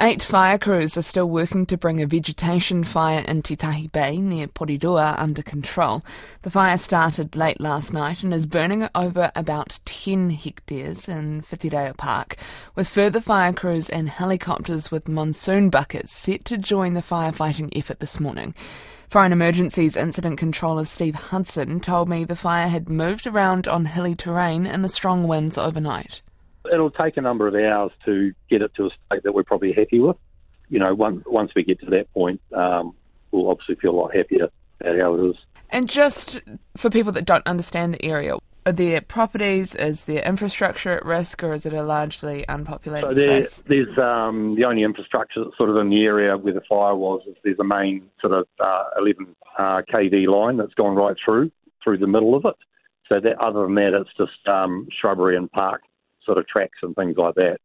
Eight fire crews are still working to bring a vegetation fire in Titahi Bay near Porirua under control. The fire started late last night and is burning over about 10 hectares in Whitireia Park, with further fire crews and helicopters with monsoon buckets set to join the firefighting effort this morning. Fire Emergencies Incident Controller Steve Hudson told me the fire had moved around on hilly terrain in the strong winds overnight it'll take a number of hours to get it to a state that we're probably happy with. You know, once once we get to that point, um, we'll obviously feel a lot happier about how it is. And just for people that don't understand the area, are there properties? Is there infrastructure at risk, or is it a largely unpopulated so there, space? There's um, the only infrastructure that's sort of in the area where the fire was. Is there's a main sort of uh, 11 uh, kV line that's gone right through through the middle of it. So that other than that, it's just um, shrubbery and park sort of tracks and things like that.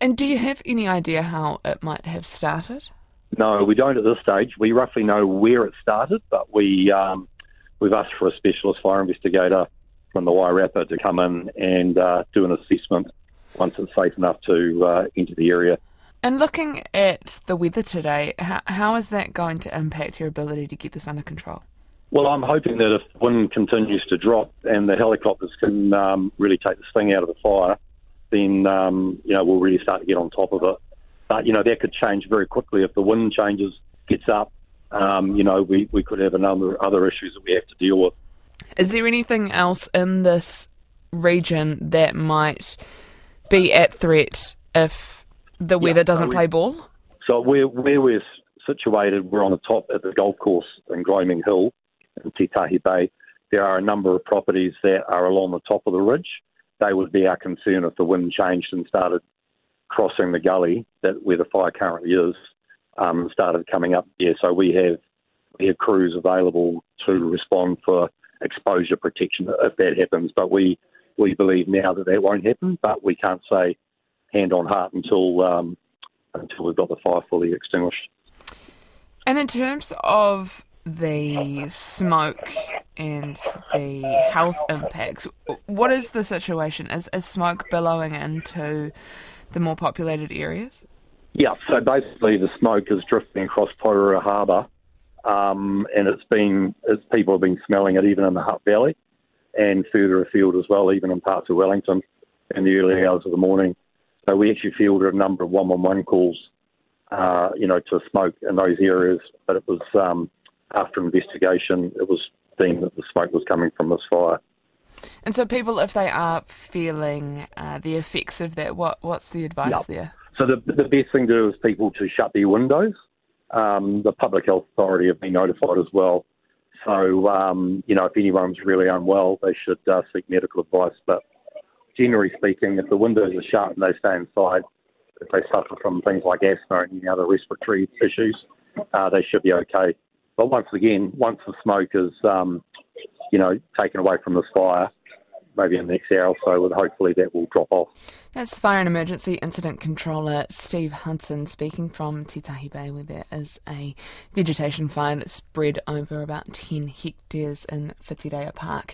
And do you have any idea how it might have started? No, we don't at this stage. We roughly know where it started, but we um, we've asked for a specialist fire investigator from the Wairarapa to come in and uh, do an assessment once it's safe enough to uh, enter the area. And looking at the weather today, how, how is that going to impact your ability to get this under control? Well, I'm hoping that if wind continues to drop and the helicopters can um, really take this thing out of the fire, then um, you know we'll really start to get on top of it. But you know that could change very quickly if the wind changes, gets up. Um, you know we, we could have a number of other issues that we have to deal with. Is there anything else in this region that might be at threat if the weather yeah, doesn't play ball? So where where we're situated, we're on the top at the golf course in Gloaming Hill in Titahi Bay. There are a number of properties that are along the top of the ridge they would be our concern if the wind changed and started crossing the gully that where the fire currently is, um, started coming up there. So we have we have crews available to respond for exposure protection if that happens. But we we believe now that that won't happen, but we can't say hand on heart until um, until we've got the fire fully extinguished. And in terms of the smoke and the health impacts. What is the situation? Is, is smoke billowing into the more populated areas? Yeah, so basically the smoke is drifting across Porirua Harbour, um, and it's been it's, people have been smelling it even in the Hutt Valley and further afield as well, even in parts of Wellington in the early hours of the morning. So we actually fielded a number of 111 calls, uh, you know, to smoke in those areas, but it was um, after investigation, it was deemed that the smoke was coming from this fire. And so, people, if they are feeling uh, the effects of that, what what's the advice yep. there? So the the best thing to do is people to shut their windows. Um, the public health authority have been notified as well. So um, you know, if anyone's really unwell, they should uh, seek medical advice. But generally speaking, if the windows are shut and they stay inside, if they suffer from things like asthma and any other respiratory issues, uh, they should be okay. But once again, once the smoke is, um, you know, taken away from this fire, maybe in the next hour or so, hopefully that will drop off. That's Fire and Emergency Incident Controller Steve Hudson speaking from Titahi Bay, where there is a vegetation fire that's spread over about 10 hectares in Whitireia Park.